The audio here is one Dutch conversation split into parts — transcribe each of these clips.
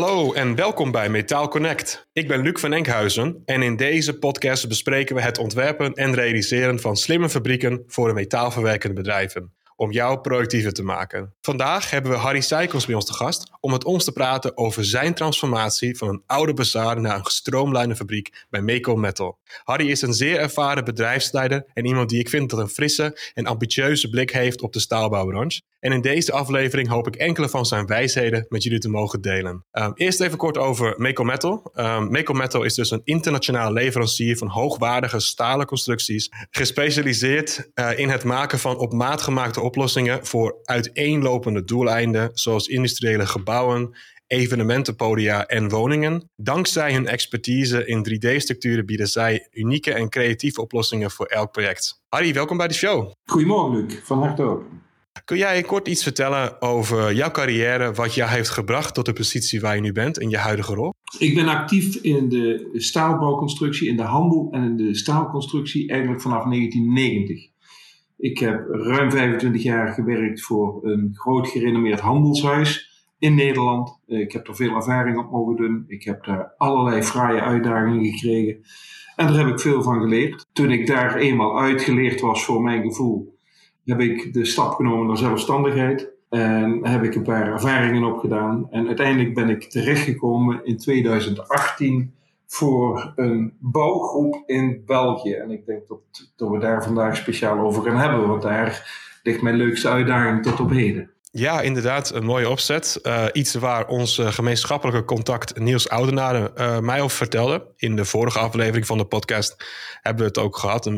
Hallo en welkom bij Metaal Connect. Ik ben Luc van Enkhuizen en in deze podcast bespreken we het ontwerpen en realiseren van slimme fabrieken voor de metaalverwerkende bedrijven om jou productiever te maken. Vandaag hebben we Harry Seikels bij ons te gast om met ons te praten over zijn transformatie van een oude bazaar naar een gestroomlijnde fabriek bij Meco Metal. Harry is een zeer ervaren bedrijfsleider en iemand die ik vind dat een frisse en ambitieuze blik heeft op de staalbouwbranche. En in deze aflevering hoop ik enkele van zijn wijsheden met jullie te mogen delen. Um, eerst even kort over Meco Metal. Um, Meco Metal is dus een internationaal leverancier van hoogwaardige stalen constructies, gespecialiseerd uh, in het maken van op maat gemaakte oplossingen voor uiteenlopende doeleinden, zoals industriële gebouwen, evenementenpodia en woningen. Dankzij hun expertise in 3D-structuren bieden zij unieke en creatieve oplossingen voor elk project. Harry, welkom bij de show. Goedemorgen, Luc. Van harte open. Kun jij kort iets vertellen over jouw carrière, wat jou heeft gebracht tot de positie waar je nu bent in je huidige rol? Ik ben actief in de staalbouwconstructie, in de handel en in de staalconstructie eigenlijk vanaf 1990. Ik heb ruim 25 jaar gewerkt voor een groot gerenommeerd handelshuis in Nederland. Ik heb er veel ervaring op mogen doen. Ik heb daar allerlei fraaie uitdagingen gekregen. En daar heb ik veel van geleerd. Toen ik daar eenmaal uitgeleerd was voor mijn gevoel, heb ik de stap genomen naar zelfstandigheid. En heb ik een paar ervaringen opgedaan. En uiteindelijk ben ik terechtgekomen in 2018 voor een bouwgroep in België. En ik denk dat, dat we daar vandaag speciaal over gaan hebben, want daar ligt mijn leukste uitdaging tot op heden. Ja, inderdaad, een mooie opzet. Uh, iets waar ons uh, gemeenschappelijke contact Niels Oudenaren uh, mij over vertelde. In de vorige aflevering van de podcast hebben we het ook gehad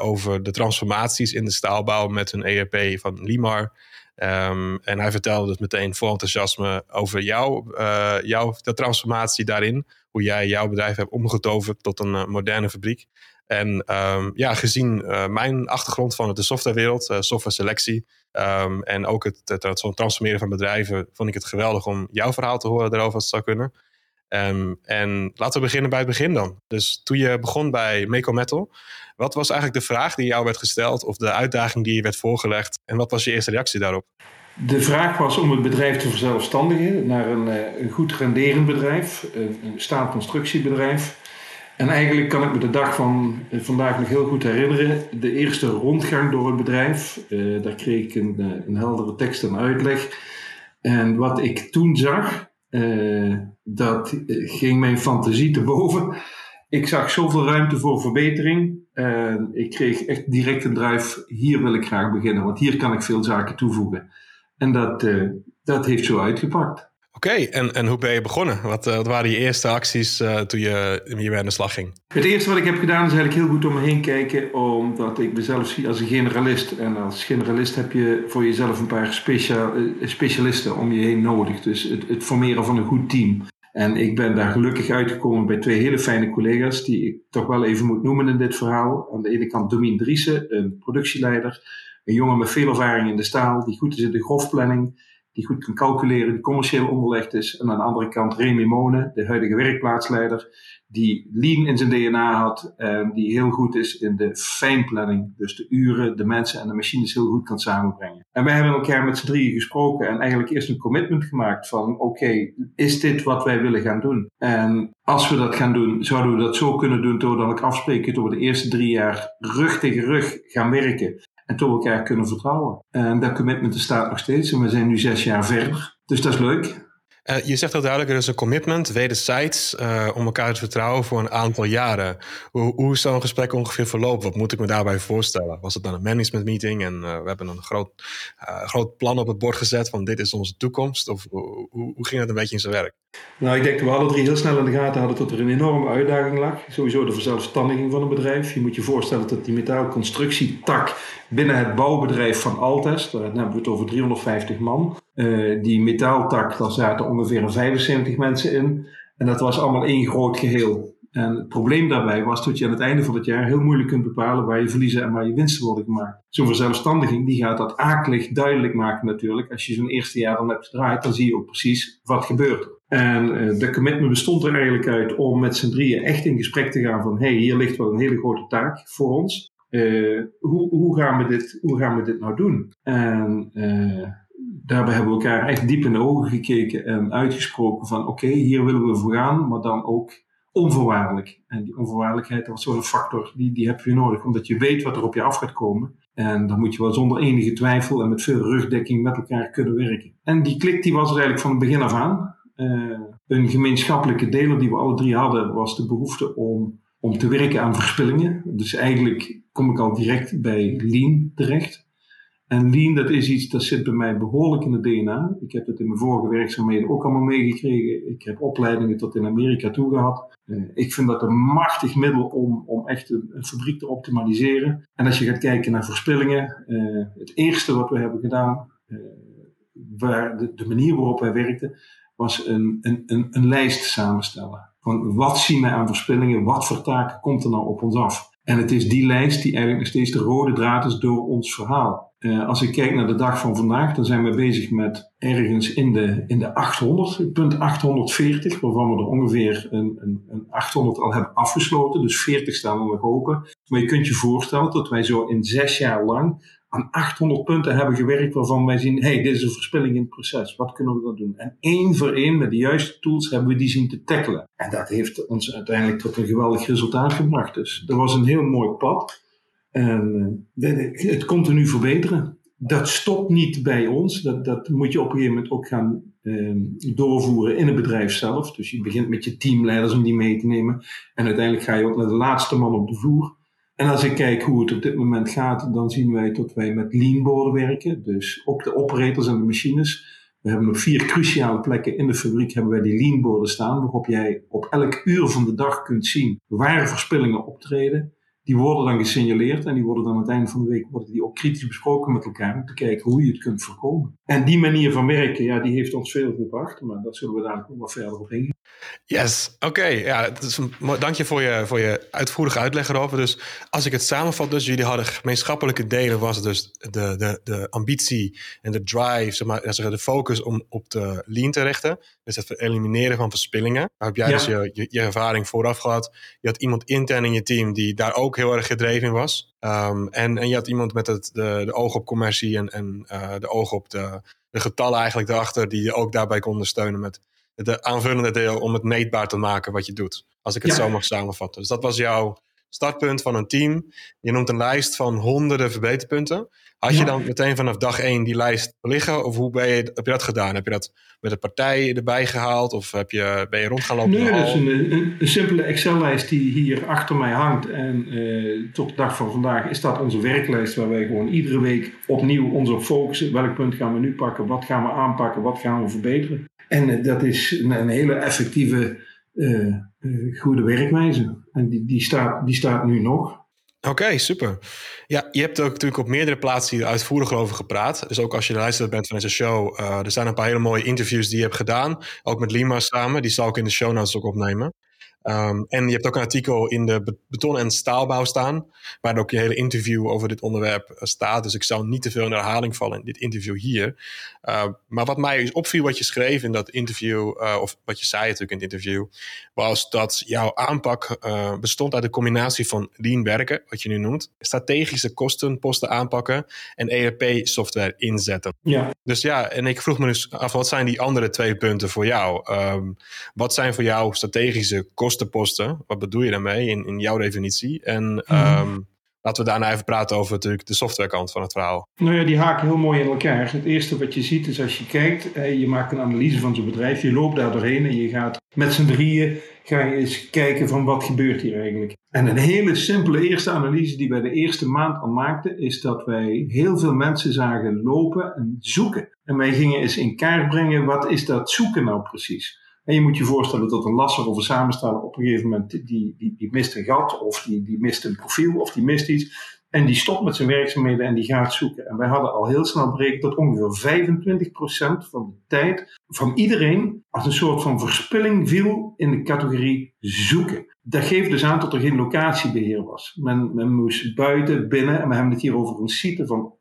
over de transformaties in de staalbouw met een ERP van Limar. Um, en hij vertelde dus meteen vol enthousiasme over jou, jouw de transformatie daarin. Hoe jij jouw bedrijf hebt omgetoverd tot een moderne fabriek. En um, ja, gezien uh, mijn achtergrond van de softwarewereld, uh, software selectie um, en ook het, het, transformeren van bedrijven, vond ik het geweldig om jouw verhaal te horen daarover als het zou kunnen. En laten we beginnen bij het begin dan. Dus toen je begon bij Meco Metal, wat was eigenlijk de vraag die jou werd gesteld of de uitdaging die je werd voorgelegd en wat was je eerste reactie daarop? De vraag was om het bedrijf te verzelfstandigen naar een, uh, een goed renderend bedrijf, een, een staalconstructiebedrijf en eigenlijk kan ik me de dag van eh, vandaag nog heel goed herinneren. De eerste rondgang door het bedrijf. Uh, daar kreeg ik een, eh, een, heldere tekst en uitleg. En wat ik toen zag, dat ging mijn fantasie te boven. Ik zag zoveel ruimte voor verbetering. En ik kreeg echt direct een drive. Hier wil ik graag beginnen, want hier kan ik veel zaken toevoegen. En dat, dat heeft zo uitgepakt. Oké, en, en hoe ben je begonnen? Wat, uh, wat waren je eerste acties uh, toen je hiermee aan de slag ging? Het eerste wat ik heb gedaan is eigenlijk heel goed om me heen kijken, omdat ik mezelf zie als een generalist. En als generalist heb je voor jezelf een paar specia eh, specialisten om je heen nodig. Dus het, het formeren van een goed team. En ik ben daar gelukkig uitgekomen bij twee hele fijne collega's, die ik toch wel even moet noemen in dit verhaal. Aan de ene kant Domien Driessen, een productieleider, een jongen met veel ervaring in de staal, die goed is in de grofplanning die goed kan calculeren, die commercieel onderlegd is. En aan de andere kant Remy Mone, de huidige werkplaatsleider, die lean in zijn DNA had en die heel goed is in de fijnplanning. Dus de uren, de mensen en de machines heel goed kan samenbrengen. En wij hebben elkaar met z'n drieën gesproken en eigenlijk eerst een commitment gemaakt van oké, is dit wat wij willen gaan doen? En als we dat gaan doen, zouden we dat zo kunnen doen doordat ik afspreken door de eerste drie jaar rug tegen rug gaan werken en toch elkaar kunnen vertrouwen. En dat commitment staat nog steeds en we zijn nu zes jaar verder. Dus dat is leuk. Uh, je zegt heel duidelijk, er is een commitment wederzijds uh, om elkaar te vertrouwen voor een aantal jaren. Hoe, hoe is zo'n gesprek ongeveer verlopen? Wat moet ik me daarbij voorstellen? Was het dan een management meeting en uh, we hebben een groot, groot plan op het bord gezet van dit is onze toekomst? Of hoe, hoe ging het een beetje in zijn werk? Nou, ik denk dat we alle drie heel snel in de gaten hadden dat er een enorme uitdaging lag. Sowieso de verzelfstandiging van een bedrijf. Je moet je voorstellen dat die metaalconstructietak binnen het bouwbedrijf van Altes, daar hebben we het over 350 man, uh, die metaaltak, daar zaten ongeveer 75 mensen in. En dat was allemaal één groot geheel. En het probleem daarbij was dat je aan het einde van het jaar heel moeilijk kunt bepalen waar je verliezen en waar je winsten worden gemaakt. Zo'n verzelfstandiging die gaat dat akelig duidelijk maken natuurlijk. Als je zo'n eerste jaar dan hebt gedraaid, dan zie je ook precies wat gebeurt. En uh, de commitment bestond er eigenlijk uit om met z'n drieën echt in gesprek te gaan van hey, hier ligt wel een hele grote taak voor ons. Uh, hoe, hoe, gaan we dit, hoe gaan we dit nou doen? En daarbij hebben we elkaar echt diep in de ogen gekeken en uitgesproken van oké, hier willen we voor gaan, maar dan ook onvoorwaardelijk. En die onvoorwaardelijkheid, dat was zo'n factor, die, die heb je nodig, omdat je weet wat er op je af gaat komen. En dan moet je wel zonder enige twijfel en met veel rugdekking met elkaar kunnen werken. En die klik die was er eigenlijk van het begin af aan. Uh, een gemeenschappelijke deler die we alle drie hadden, was de behoefte om, om te werken aan verspillingen. Dus eigenlijk kom ik al direct bij Lean terecht. En lean, dat is iets dat zit bij mij behoorlijk in het DNA. Ik heb het in mijn vorige werkzaamheden ook allemaal meegekregen. Ik heb opleidingen tot in Amerika toe gehad. Uh, ik vind dat een machtig middel om, om echt een, fabriek te optimaliseren. En als je gaat kijken naar verspillingen, uh, het eerste wat we hebben gedaan, uh, waar de, de, manier waarop wij werkten, was een, een, een, een lijst samenstellen. Van wat zien wij aan verspillingen, wat voor taken komt er nou op ons af? En het is die lijst die eigenlijk nog steeds de rode draad is door ons verhaal. Uh, als ik kijk naar de dag van vandaag, dan zijn we bezig met ergens in de, in de 800, punt 840, waarvan we er ongeveer een, een, een 800 al hebben afgesloten. Dus 40 staan er nog open. Maar je kunt je voorstellen dat wij zo in zes jaar lang aan 800 punten hebben gewerkt waarvan wij zien, hey, dit is een verspilling in het proces. Wat kunnen we dan doen? En één voor één met de juiste tools hebben we die zien te tackelen. En dat heeft ons uiteindelijk tot een geweldig resultaat gebracht. Dus dat was een heel mooi pad. En uh, het continu verbeteren. Dat stopt niet bij ons. Dat, dat moet je op een gegeven moment ook gaan uh, doorvoeren in het bedrijf zelf. Dus je begint met je teamleiders om die mee te nemen. En uiteindelijk ga je ook naar de laatste man op de vloer. En als ik kijk hoe het op dit moment gaat, dan zien wij dat wij met leanborden werken. Dus ook de operators en de machines. We hebben op vier cruciale plekken in de fabriek hebben wij die leanborden staan, waarop jij op elk uur van de dag kunt zien waar verspillingen optreden. Die worden dan gesignaleerd en die worden dan aan het einde van de week worden die ook kritisch besproken met elkaar om te kijken hoe je het kunt voorkomen. En die manier van werken, ja, die heeft ons veel gebracht, maar dat zullen we daar nog wat verder op ingaan. Yes, oké. Ja, dank je voor, je voor je uitvoerige uitleg erover. Dus als ik het samenvat, dus jullie hadden gemeenschappelijke delen, was dus de, de, de ambitie en de drive, zeg maar, de focus om op de lean te richten. Dus het elimineren van verspillingen. Daar heb jij dus je, je, je, ervaring vooraf gehad. Je had iemand intern in je team die daar ook heel erg gedreven was. Um, en, en je had iemand met het, de, de oog op commercie en, en uh, de oog op de, de getallen eigenlijk erachter, die je ook daarbij kon ondersteunen met de aanvullende deel om het meetbaar te maken wat je doet. Als ik het zo mag samenvatten. Dus dat was jouw startpunt van een team. Je noemt een lijst van honderden verbeterpunten. Had je dan meteen vanaf dag één die lijst liggen? Of hoe ben je, heb je dat gedaan? Heb je dat met de partij erbij gehaald? Of heb je, ben je rond gaan lopen? Nee, dat is een, een, simpele Excel-lijst die hier achter mij hangt. En uh, tot de dag van vandaag is dat onze werklijst waar wij gewoon iedere week opnieuw ons op focussen. Welk punt gaan we nu pakken? Wat gaan we aanpakken? Wat gaan we verbeteren? En uh, dat is een, een hele effectieve, uh, goede werkwijze. En die, die, staat, die staat nu nog. Oké, super. Ja, je hebt ook natuurlijk op meerdere plaatsen hier uitvoerig over gepraat. Dus ook als je de luisteraar bent van deze show, uh, er zijn een paar hele mooie interviews die je hebt gedaan. Ook met Lima samen, die zal ik in de show notes ook opnemen. Um, en je hebt ook een artikel in de beton- en staalbouw staan, waar ook je hele interview over dit onderwerp uh, staat. Dus ik zou niet te veel in herhaling vallen in dit interview hier. Uh, maar wat mij opviel, wat je schreef in dat interview, uh, of wat je zei natuurlijk in het interview, was dat jouw aanpak bestond uit een combinatie van lean werken, wat je nu noemt, strategische kostenposten aanpakken en ERP-software inzetten. Ja. Dus ja, en ik vroeg me dus af, wat zijn die andere twee punten voor jou? Um, wat zijn voor jou strategische kosten? Kostenposten. Wat bedoel je daarmee in, in jouw definitie? En um, laten we daarna even praten over natuurlijk de softwarekant van het verhaal. Nou ja, die haken heel mooi in elkaar. Het eerste wat je ziet is als je kijkt, je maakt een analyse van zo'n bedrijf, je loopt daar doorheen en je gaat met z'n drieën ga je eens kijken van wat gebeurt hier eigenlijk. En een hele simpele eerste analyse die wij de eerste maand al maakten, is dat wij heel veel mensen zagen lopen en zoeken. En wij gingen eens in kaart brengen, wat is dat zoeken nou precies? En je moet je voorstellen dat een lasser of een samensteller op een gegeven moment, die, die, die mist een gat of die, die mist een profiel of die mist iets. En die stopt met zijn werkzaamheden en die gaat zoeken. En wij hadden al heel snel berekend dat ongeveer 25% van de tijd van iedereen als een soort van verspilling viel in de categorie zoeken. Dat geeft dus aan dat er geen locatiebeheer was. Men, men moest buiten, binnen, en we hebben het hier over een site van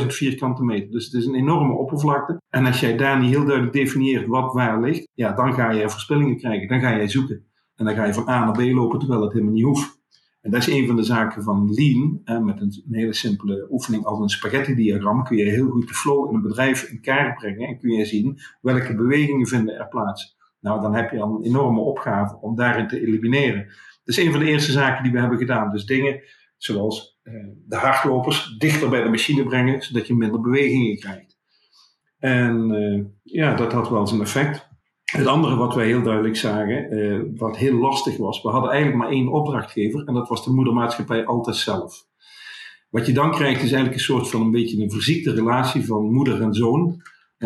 100.000 vierkante meter. Dus het is een enorme oppervlakte. En als jij daar niet heel duidelijk definieert wat waar ligt, ja, dan ga je verspillingen krijgen. Dan ga je zoeken. En dan ga je van A naar B lopen terwijl het helemaal niet hoeft. En dat is een van de zaken van Lean. met een, hele simpele oefening als een spaghetti-diagram kun je heel goed de flow in een bedrijf in kaart brengen. En kun je zien welke bewegingen vinden er plaats. Nou, dan heb je al een enorme opgave om daarin te elimineren. Dat is een van de eerste zaken die we hebben gedaan. Dus dingen zoals eh, de hardlopers dichter bij de machine brengen, zodat je minder bewegingen krijgt. En uh, ja, dat had wel zijn effect. Het andere wat wij heel duidelijk zagen, uh, wat heel lastig was, we hadden eigenlijk maar één opdrachtgever en dat was de moedermaatschappij altijd zelf. Wat je dan krijgt is eigenlijk een soort van een beetje een verziekte relatie van moeder en zoon,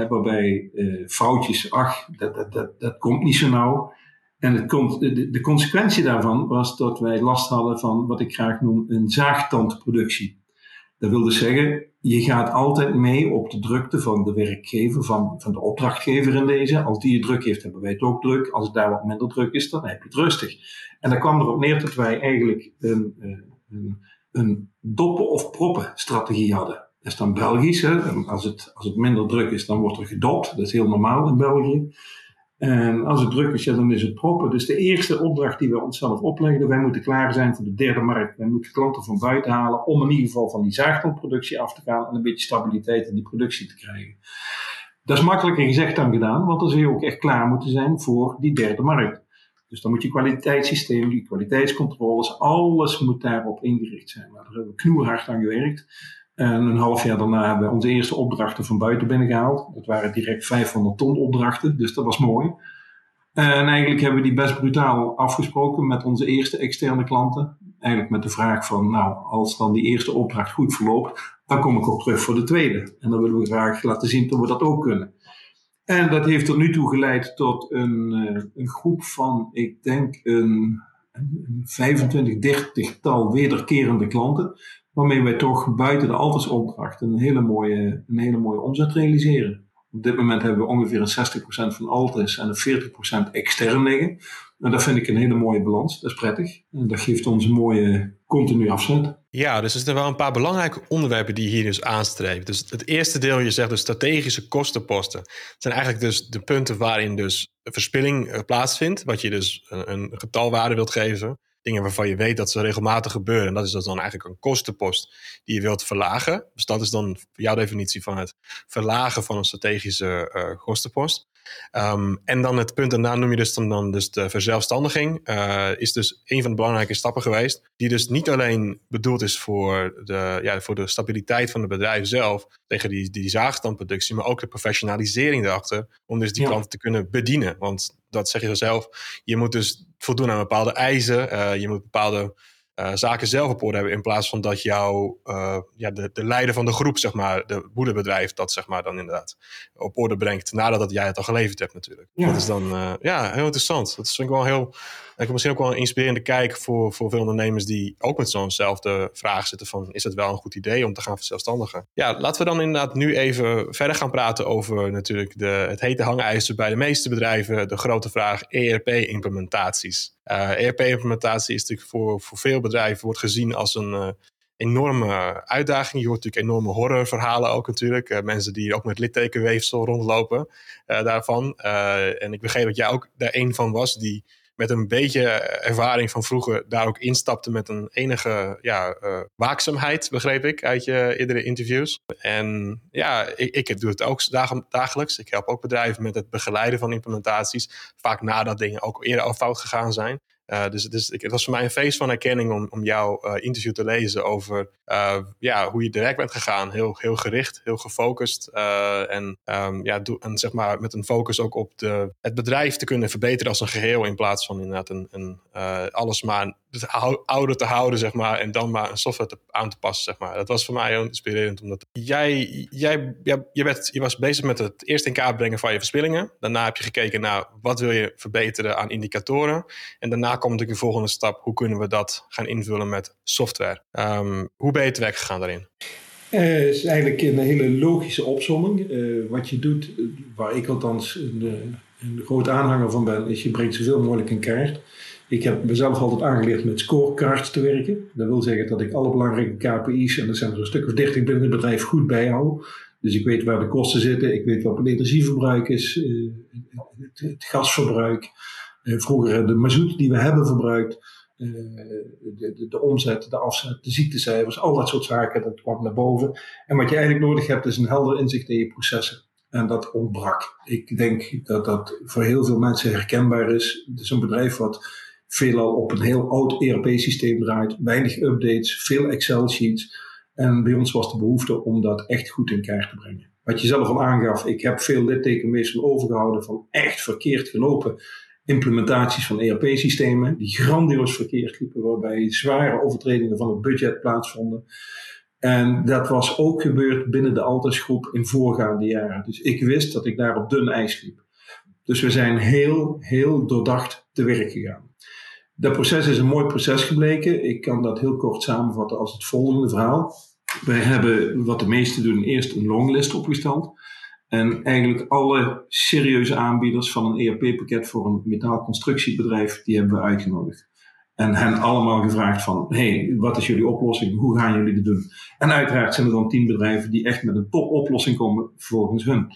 waarbij uh, vrouwtjes, ach, dat, dat, dat, dat komt niet zo nauw. En het komt, de, de consequentie daarvan was dat wij last hadden van wat ik graag noem een zaagtandproductie. Dat wil dus zeggen, je gaat altijd mee op de drukte van de werkgever, van, van de opdrachtgever in deze. Als die druk heeft, hebben wij het ook druk. Als het daar wat minder druk is, dan heb je het rustig. En dan kwam erop neer dat wij eigenlijk een, eh, een, een doppen- of proppen-strategie hadden. Is dan Belgisch. Als, het, als het minder druk is, dan wordt er gedopt. Dat is heel normaal in België. En als het druk is, ja, dan is het proppen. Dus de eerste opdracht die we onszelf oplegden, wij moeten klaar zijn voor de derde markt. Wij moeten klanten van buiten halen om in ieder geval van die zaagtandproductie af te gaan en een beetje stabiliteit in die productie te krijgen. Dat is makkelijker gezegd dan gedaan, want dan zul je ook echt klaar moeten zijn voor die derde markt. Dus dan moet je kwaliteitssysteem, die kwaliteitscontroles, alles moet daarop ingericht zijn. Nou, daar hebben we knoerhard aan gewerkt. En een half jaar daarna hebben we onze eerste opdrachten van buiten binnengehaald. Dat waren direct 500 ton opdrachten, dus dat was mooi. En eigenlijk hebben we die best brutaal afgesproken met onze eerste externe klanten. Eigenlijk met de vraag van, nou, als dan die eerste opdracht goed verloopt, dan kom ik ook terug voor de tweede. En dan willen we graag laten zien dat we dat ook kunnen. En dat heeft tot nu toe geleid tot een, eh, een groep van, ik denk, een, een 25, 30 tal wederkerende klanten waarmee wij toch buiten de altersopdracht een hele mooie, een hele mooie omzet realiseren. Op dit moment hebben we ongeveer een 60% van Altis en een 40% extern liggen. En dat vind ik een hele mooie balans. Dat is prettig. En dat geeft ons een mooie continu afzet. Ja, dus er zijn wel een paar belangrijke onderwerpen die je hier dus aanstreept. Dus het eerste deel, je zegt de strategische kostenposten. zijn eigenlijk dus de punten waarin dus verspilling eh, plaatsvindt. Wat je dus een getalwaarde wilt geven dingen waarvan je weet dat ze regelmatig gebeuren. En dat is dan eigenlijk een kostenpost die je wilt verlagen. Dus dat is dan jouw definitie van het verlagen van een strategische uh, kostenpost. Ehm, en dan het punt daarna noem je dus dan, dan dus de verzelfstandiging. Uh, is dus een van de belangrijke stappen geweest. Die dus niet alleen bedoeld is voor de, ja, voor de stabiliteit van het bedrijf zelf. Tegen die, die zaagstandproductie. Maar ook de professionalisering erachter. Om dus die klanten te kunnen bedienen. Want dat zeg je zelf. Je moet dus voldoen aan bepaalde eisen. Uh, je moet bepaalde uh, zaken zelf op orde hebben. In plaats van dat jouw, uh, ja, de, de leider van de groep, zeg maar, de boederbedrijf, dat zeg maar dan inderdaad op orde brengt. Nadat dat jij het al geleverd hebt natuurlijk. Ja. Dat is dan ja, heel interessant. Dat vind ik wel heel, ik misschien ook wel een inspirerende kijk voor, voor veel ondernemers die ook met zo'nzelfde vraag zitten van, is het wel een goed idee om te gaan verzelfstandigen? Ja, laten we dan inderdaad nu even verder gaan praten over natuurlijk de, het hete hangijzer bij de meeste bedrijven. De grote vraag ERP-implementaties. ERP-implementatie is natuurlijk voor, voor veel bedrijven wordt gezien als een uh, enorme uitdaging. Je hoort natuurlijk enorme horrorverhalen ook natuurlijk. Uh, mensen die ook met littekenweefsel rondlopen daarvan. en ik begreep dat jij ook daar een van was die met een beetje ervaring van vroeger daar ook instapte met een enige ja, waakzaamheid, begreep ik, uit je eerdere interviews. En ja, ik, ik doe het ook dagelijks. Ik help ook bedrijven met het begeleiden van implementaties. Vaak nadat dingen ook eerder al fout gegaan zijn. Uh, dus, ik, het was voor mij een feest van herkenning om, om jouw uh, interview te lezen over uh, ja, hoe je direct bent gegaan. Heel, heel gericht, heel gefocust. en, um, ja, en zeg maar met een focus ook op de, het bedrijf te kunnen verbeteren als een geheel. In plaats van inderdaad een, een, alles maar het oude te houden, zeg maar. En dan maar een software aan te passen, zeg maar. Dat was voor mij heel inspirerend. Omdat jij, jij, jij je, werd, je was bezig met het eerst in kaart brengen van je verspillingen. Daarna heb je gekeken naar wat wil je verbeteren aan indicatoren. En daarna komt natuurlijk de volgende stap. Hoe kunnen we dat gaan invullen met software? Um, hoe ben je te werk gegaan daarin? Het uh, is eigenlijk een hele logische opzomming. Uh, wat je doet, waar ik althans een, een aanhanger van ben, is je brengt zoveel mogelijk in kaart. Ik heb mezelf altijd aangeleerd met scorecards te werken. Dat wil zeggen dat ik alle belangrijke KPI's, en dat zijn er een stuk of 30 binnen het bedrijf, goed bijhoud. Dus ik weet waar de kosten zitten, ik weet wat het energieverbruik is, het, het gasverbruik, vroeger de mazoet die we hebben verbruikt. de, de, de, omzet, de afzet, de ziektecijfers, al dat soort zaken, dat kwam naar boven. En wat je eigenlijk nodig hebt is een helder inzicht in je processen. En dat ontbrak. Ik denk dat dat voor heel veel mensen herkenbaar is. Het is een bedrijf wat veelal op een heel oud ERP-systeem draait, weinig updates, veel Excel-sheets. En bij ons was de behoefte om dat echt goed in kaart te brengen. Wat je zelf al aangaf, ik heb veel littekenmeestal overgehouden van echt verkeerd gelopen implementaties van ERP-systemen, die grandioos verkeerd liepen, waarbij zware overtredingen van het budget plaatsvonden. En dat was ook gebeurd binnen de Altersgroep in voorgaande jaren. Dus ik wist dat ik daar op dun ijs liep. Dus we zijn heel, heel doordacht te werk gegaan. Dat proces is een mooi proces gebleken. Ik kan dat heel kort samenvatten als het volgende verhaal. Wij hebben, wat de meesten doen, eerst een longlist opgesteld. En eigenlijk alle serieuze aanbieders van een ERP-pakket voor een metaalconstructiebedrijf, die hebben we uitgenodigd. En hen allemaal gevraagd van, hey, wat is jullie oplossing? Hoe gaan jullie dit doen? En uiteraard zijn er dan tien bedrijven die echt met een topoplossing komen volgens hun.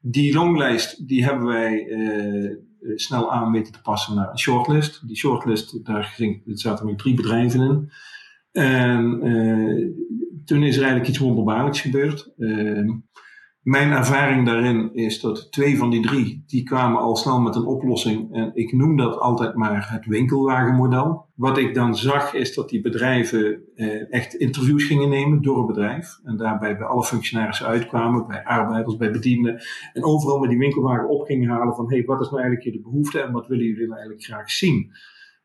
Die longlijst, die hebben wij uh, snel aan weten te passen naar een shortlist. Die shortlist, daar zaten nu drie bedrijven in. En uh, toen is er eigenlijk iets wonderbaarlijks gebeurd. Uh, mijn ervaring daarin is dat twee van die drie, die kwamen al snel met een oplossing. En ik noem dat altijd maar het winkelwagenmodel. Wat ik dan zag is dat die bedrijven eh, echt interviews gingen nemen door het bedrijf. En daarbij bij alle functionarissen uitkwamen, bij arbeiders, bij bedienden. En overal met die winkelwagen op gingen halen van, hey, wat is nou eigenlijk de behoefte en wat willen jullie nou eigenlijk graag zien?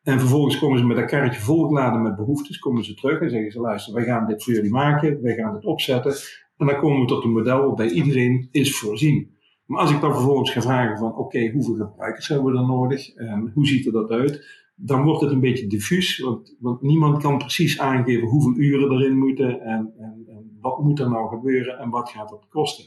En vervolgens komen ze met een karretje volgeladen met behoeftes, komen ze terug en zeggen ze, luister, wij gaan dit voor jullie maken, wij gaan dit opzetten. En dan komen we tot een model waarbij iedereen is voorzien. Maar als ik dan vervolgens ga vragen van oké, hoeveel gebruikers hebben we dan nodig en hoe ziet er dat uit, dan wordt het een beetje diffuus, want, want niemand kan precies aangeven hoeveel uren erin moeten en, en, en wat moet er nou gebeuren en wat gaat dat kosten.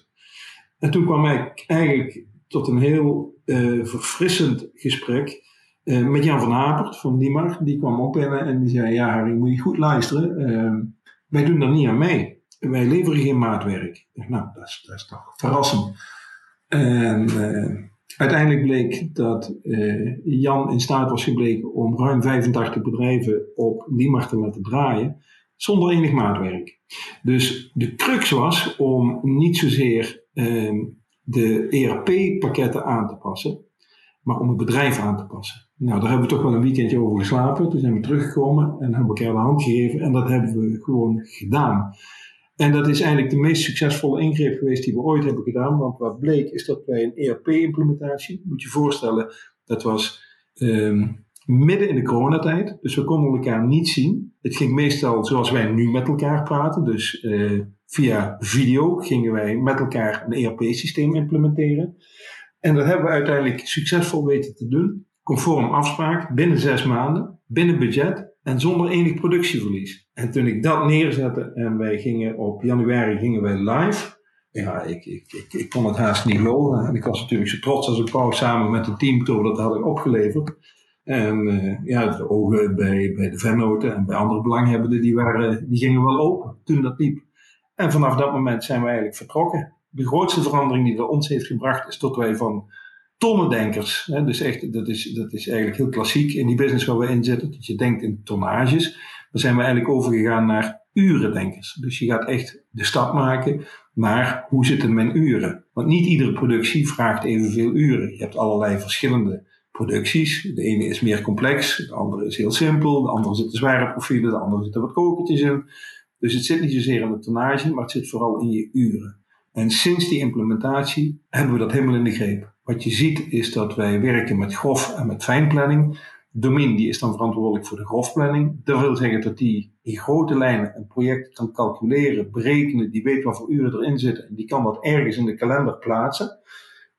En toen kwam ik eigenlijk tot een heel uh, verfrissend gesprek uh, met Jan van Hapert van Niemar. Die kwam op binnen en die zei, ja Harry, moet je goed luisteren, uh, wij doen daar niet aan mee wij leveren geen maatwerk. Nou, dat is, dat is toch verrassend. En uh, uiteindelijk bleek dat uh, Jan in staat was gebleken om ruim 85 bedrijven op die markt te laten draaien, zonder enig maatwerk. Dus de crux was om niet zozeer uh, de ERP-pakketten aan te passen, maar om het bedrijf aan te passen. Nou, daar hebben we toch wel een weekendje over geslapen. Toen zijn we teruggekomen en hebben elkaar de hand gegeven en dat hebben we gewoon gedaan. En dat is eigenlijk de meest succesvolle ingreep geweest die we ooit hebben gedaan. Want wat bleek is dat bij een ERP-implementatie, moet je voorstellen, dat was um, midden in de coronatijd. Dus we konden elkaar niet zien. Het ging meestal zoals wij nu met elkaar praten. Dus uh, via video gingen wij met elkaar een ERP-systeem implementeren. En dat hebben we uiteindelijk succesvol weten te doen. Conform afspraak, binnen zes maanden, binnen budget en zonder enig productieverlies. En toen ik dat neerzette en wij gingen op januari gingen wij live. Ja, ik, ik, ik, ik kon het haast niet geloven. En ik was natuurlijk zo trots als ik wou samen met het team toen we dat hadden opgeleverd. En uh, ja, de ogen bij, bij de vennoten en bij andere belanghebbenden, die, waren, die gingen wel open toen dat liep. En vanaf dat moment zijn we eigenlijk vertrokken. De grootste verandering die dat ons heeft gebracht is dat wij van tonnendenkers. Hè? Dus echt, dat is, dat is eigenlijk heel klassiek in die business waar we in zitten. Dat je denkt in tonnages. Dan zijn we eigenlijk overgegaan naar urendenkers. Dus je gaat echt de stap maken naar hoe zit het met uren. Want niet iedere productie vraagt evenveel uren. Je hebt allerlei verschillende producties. De ene is meer complex, de andere is heel simpel, de andere zitten zware profielen, de andere zitten wat kokertjes in. Dus het zit niet zozeer in de tonnage, maar het zit vooral in je uren. En sinds die implementatie hebben we dat helemaal in de greep. Wat je ziet is dat wij werken met grof en met fijnplanning. Domin die is dan verantwoordelijk voor de grofplanning. Dat wil zeggen dat die in grote lijnen een project kan calculeren, berekenen, die weet wat voor uren erin zitten en die kan dat ergens in de kalender plaatsen.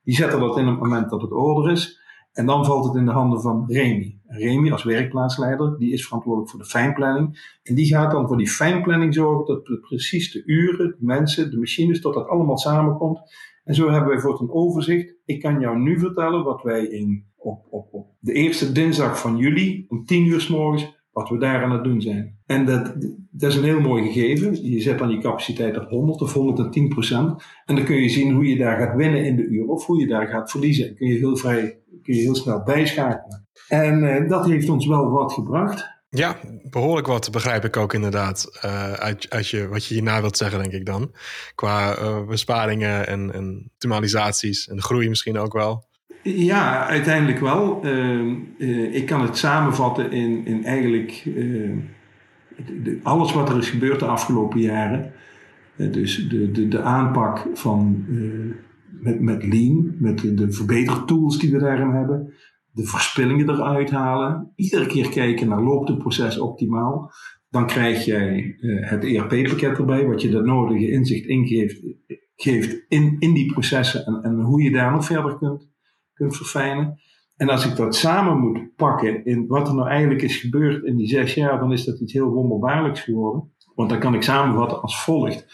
Die zetten dat in op het moment dat het order is. En dan valt het in de handen van Remy. Remy als werkplaatsleider, die is verantwoordelijk voor de fijnplanning. En die gaat dan voor die fijnplanning zorgen dat precies de uren, de mensen, de machines, dat dat allemaal samenkomt. En zo hebben wij voor een overzicht. Ik kan jou nu vertellen wat wij in, op, op, op de eerste dinsdag van juli om 10 uur s morgens, wat we daar aan het doen zijn. En dat, dat is een heel mooi gegeven. Je zet dan je capaciteit op 100 of 110 procent. En dan kun je zien hoe je daar gaat winnen in de uur of hoe je daar gaat verliezen. En kun je heel vrij, kun je heel snel bijschakelen. En uh, dat heeft ons wel wat gebracht. Ja, behoorlijk wat begrijp ik ook inderdaad. Uh, uit, uit je, wat je hierna wilt zeggen, denk ik dan. Qua uh, besparingen en, en optimalisaties en groei misschien ook wel. Ja, uiteindelijk wel. Uh, ik kan het samenvatten in, in eigenlijk alles wat er is gebeurd de afgelopen jaren. dus de, de, de aanpak van met, met Lean, met de, de verbetertools die we daarin hebben de verspillingen eruit halen. Iedere keer kijken naar loopt het proces optimaal. Dan krijg jij het ERP-pakket erbij, wat je de nodige inzicht ingeeft geeft in, in die processen en, en hoe je daar nog verder kunt, verfijnen. En als ik dat samen moet pakken in wat er nou eigenlijk is gebeurd in die zes jaar, dan is dat iets heel wonderbaarlijks geworden. Want dan kan ik samenvatten als volgt.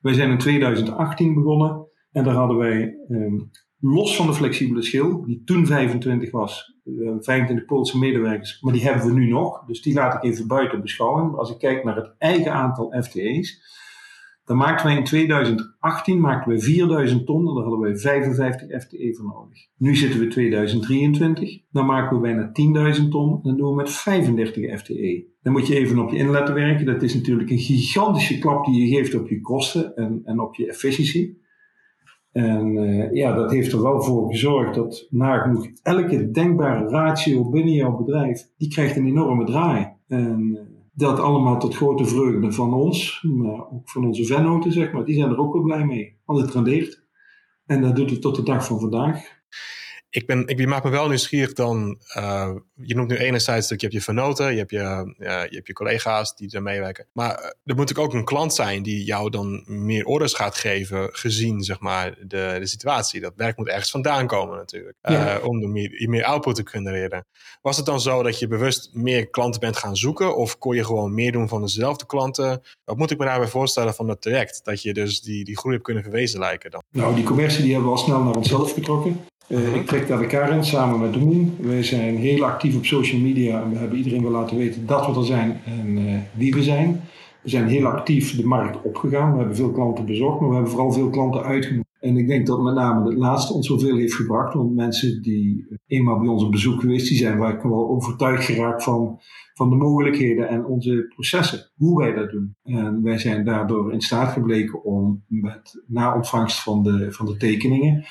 Wij zijn in 2018 begonnen en daar hadden wij um, los van de flexibele schil, die toen 25 was, 25 eh, Poolse medewerkers, maar die hebben we nu nog. Dus die laat ik even buiten beschouwing. Als ik kijk naar het eigen aantal FTE's, dan maakten wij in 2018 maakten we 4000 ton daar hadden wij 55 FTE voor nodig. Nu zitten we in 2023, dan maken we bijna 10.000 ton dan doen we met 35 FTE. Dan moet je even op je in werken. Dat is natuurlijk een gigantische klap die je geeft op je kosten en, en op je efficiëntie. En uh, ja, dat heeft er wel voor gezorgd dat nagenoeg elke denkbare ratio binnen jouw bedrijf, die krijgt een enorme draai. En uh, dat allemaal tot grote vreugde van ons, maar ook van onze vennoten, zeg maar. Die zijn er ook wel blij mee, want het rendeert. En dat doet het tot de dag van vandaag ik, ben, ik maak me wel nieuwsgierig dan. Uh, je noemt nu enerzijds dat je hebt je vernoten, je hebt je, uh, je, hebt je collega's die er meewerken. Maar uh, er moet ook een klant zijn die jou dan meer orders gaat geven, gezien zeg maar, de, de situatie. Dat werk moet ergens vandaan komen natuurlijk, ja. om meer, meer output te genereren. Was het dan zo dat je bewust meer klanten bent gaan zoeken, of kon je gewoon meer doen van dezelfde klanten? Wat moet ik me daarbij voorstellen van het traject? Dat je dus die, die groei hebt kunnen verwezenlijken dan? Nou, die commercie die hebben we al snel naar onszelf getrokken. Uh, ik trek daar elkaar in samen met Doen. Wij zijn heel actief op social media en we hebben iedereen wel laten weten dat we er zijn en uh, wie we zijn. We zijn heel actief de markt opgegaan. We hebben veel klanten bezocht, maar we hebben vooral veel klanten uitgenodigd. En ik denk dat met name het laatste ons zoveel heeft gebracht. Want mensen die eenmaal bij ons op bezoek geweest, die zijn waar wel overtuigd geraakt van, van de mogelijkheden en onze processen. Hoe wij dat doen. En wij zijn daardoor in staat gebleken om met, na ontvangst van de, van de tekeningen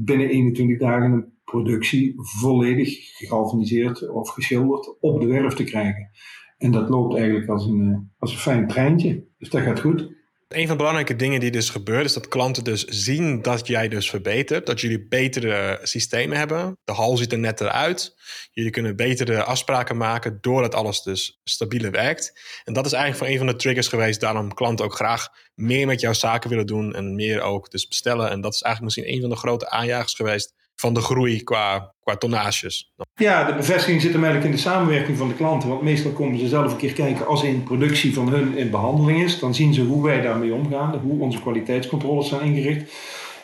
binnen 21 dagen een productie volledig gegalvaniseerd of geschilderd op de werf te krijgen. En dat loopt eigenlijk als een, eh, als een fijn treintje. Dus dat gaat goed. Een van de belangrijke dingen die dus gebeurt, is dat klanten dus zien dat jij dus verbetert. Dat jullie betere systemen hebben. De hal ziet er netter uit. Jullie kunnen betere afspraken maken doordat alles dus stabieler werkt. En dat is eigenlijk een van de triggers geweest daarom klanten ook graag meer met jouw zaken willen doen en meer ook dus bestellen. En dat is eigenlijk misschien een van de grote aanjagers geweest van de groei qua, qua tonnages. Ja, de bevestiging zit hem eigenlijk in de samenwerking van de klanten. Want meestal komen ze zelf een keer kijken als in productie van hun in behandeling is. Dan zien ze hoe wij daarmee omgaan, hoe onze kwaliteitscontroles zijn ingericht.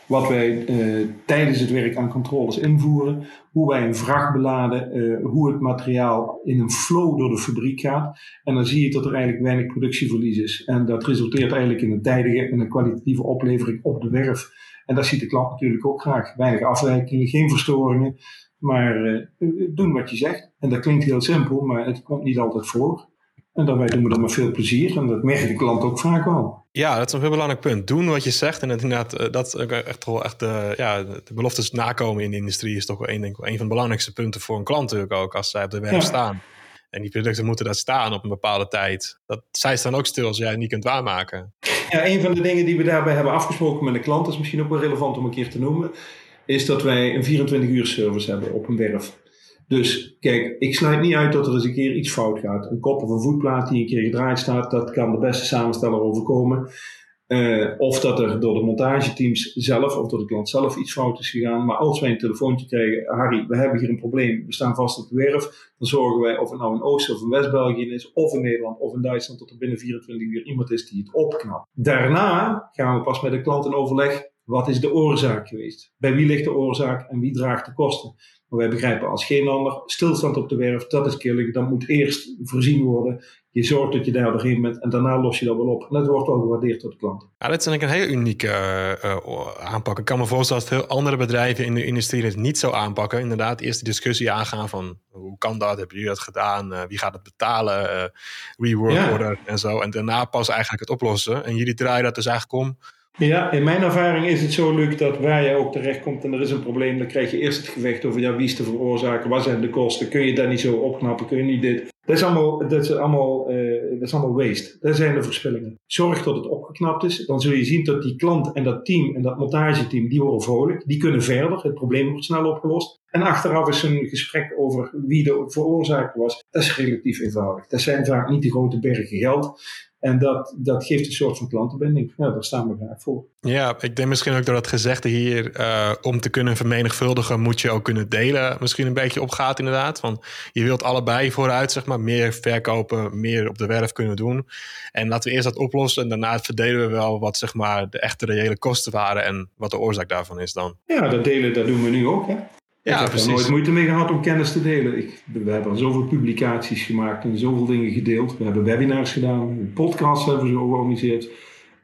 Wat wij eh, tijdens het werk aan controles invoeren, hoe wij een vracht beladen, eh, hoe het materiaal in een flow door de fabriek gaat. En dan zie je dat er eigenlijk weinig productieverlies is. En dat resulteert eigenlijk in een tijdige en een kwalitatieve oplevering op de werf. En dat ziet de klant natuurlijk ook graag. Weinig afwijkingen, geen verstoringen, maar uh, doen wat je zegt. En dat klinkt heel simpel, maar het komt niet altijd voor. En daarbij doen we dat met veel plezier. En dat merkt de klant ook vaak wel. Ja, dat is een heel belangrijk punt. Doen wat je zegt. En inderdaad, eh, dat echt wel echt de, ja, de beloftes nakomen in de industrie is toch wel een, denk ik, een van de belangrijkste punten voor een klant natuurlijk ook, als zij op de werk staan. En die producten moeten daar staan op een bepaalde tijd. Dat, zij staan ook stil als jij het niet kunt waarmaken. Ja, een van de dingen die we daarbij hebben afgesproken met de klant, is misschien ook wel relevant om een keer te noemen, is dat wij een 24 uur service hebben op een werf. Dus kijk, ik sluit niet uit dat er eens een keer iets fout gaat. Een kop of een voetplaat die een keer gedraaid staat, dat kan de beste samensteller overkomen. Uh, of dat er door de montageteams zelf of door de klant zelf iets fout is gegaan. Maar als wij een telefoontje krijgen, Harry, we hebben hier een probleem, we staan vast op de werf, dan zorgen wij of het nou in Oost- of in West-België is, of in Nederland of in Duitsland, dat er binnen 24 uur iemand is die het opknapt. Daarna gaan we pas met de klant in overleg Wat is de oorzaak geweest? Bij wie ligt de oorzaak en wie draagt de kosten? Maar wij begrijpen als geen ander, stilstand op de werf, dat is killing. Dat moet eerst voorzien worden. Je zorgt dat je daar doorheen bent en daarna los je dat wel op. En dat wordt wel gewaardeerd door de klant. Ja, dat is eigenlijk een heel unieke uh, aanpak. Ik kan me voorstellen dat veel andere bedrijven in de industrie het niet zo aanpakken. Inderdaad, eerst de discussie aangaan van hoe kan dat? Hebben jullie dat gedaan? Uh, wie gaat het betalen? Uh, rework ja. order en zo. En daarna pas eigenlijk het oplossen. En jullie draaien dat dus eigenlijk om ja, in mijn ervaring is het zo, Luc, dat waar je ook terechtkomt en er is een probleem, dan krijg je eerst het gevecht over ja, wie is de veroorzaker, wat zijn de kosten, kun je dat niet zo opknappen, kun je niet dit. Dat is allemaal, dat is allemaal, uh, dat is allemaal waste. Dat zijn de verspillingen. Zorg dat het opgeknapt is, dan zul je zien dat die klant en dat team en dat montageteam, die worden vrolijk, die kunnen verder, het probleem wordt snel opgelost. En achteraf is een gesprek over wie de veroorzaker was, dat is relatief eenvoudig. Dat zijn vaak niet de grote bergen geld. En dat, dat geeft een soort van klantenbinding. Daar staan we graag voor. Ja, ik denk misschien ook door dat gezegde hier, uh, om te kunnen vermenigvuldigen, moet je ook kunnen delen. Misschien een beetje opgaat inderdaad. Want je wilt allebei vooruit, zeg maar, meer verkopen, meer op de werf kunnen doen. En laten we eerst dat oplossen en daarna verdelen we wel wat, zeg maar, de echte reële kosten waren en wat de oorzaak daarvan is dan. Ja, dat delen, dat doen we nu ook. Hè? Ja, ik heb er nooit moeite mee gehad om kennis te delen. Ik, we hebben zoveel publicaties gemaakt en zoveel dingen gedeeld. We hebben webinars gedaan, podcasts hebben we georganiseerd.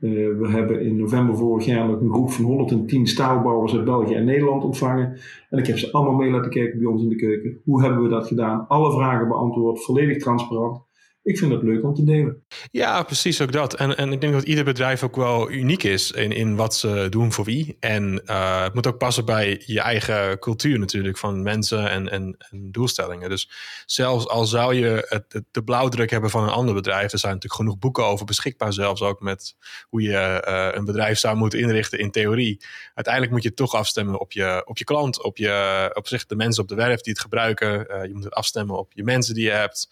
Uh, we hebben in november vorig jaar nog een groep van 110 staalbouwers uit België en Nederland ontvangen. En ik heb ze allemaal mee laten kijken bij ons in de keuken. Hoe hebben we dat gedaan? Alle vragen beantwoord, volledig transparant ik vind het leuk om te delen. Ja, precies ook dat. En, en ik denk dat ieder bedrijf ook wel uniek is in, in wat ze doen voor wie. En uh, het moet ook passen bij je eigen cultuur natuurlijk van mensen en, en, en doelstellingen. Dus zelfs al zou je het, de blauwdruk hebben van een ander bedrijf, er zijn natuurlijk genoeg boeken over beschikbaar, zelfs ook met hoe je uh, een bedrijf zou moeten inrichten in theorie. Uiteindelijk moet je toch afstemmen op je, op je klant, op, je, op zich de mensen op de werf die het gebruiken. Uh, je moet het afstemmen op je mensen die je hebt.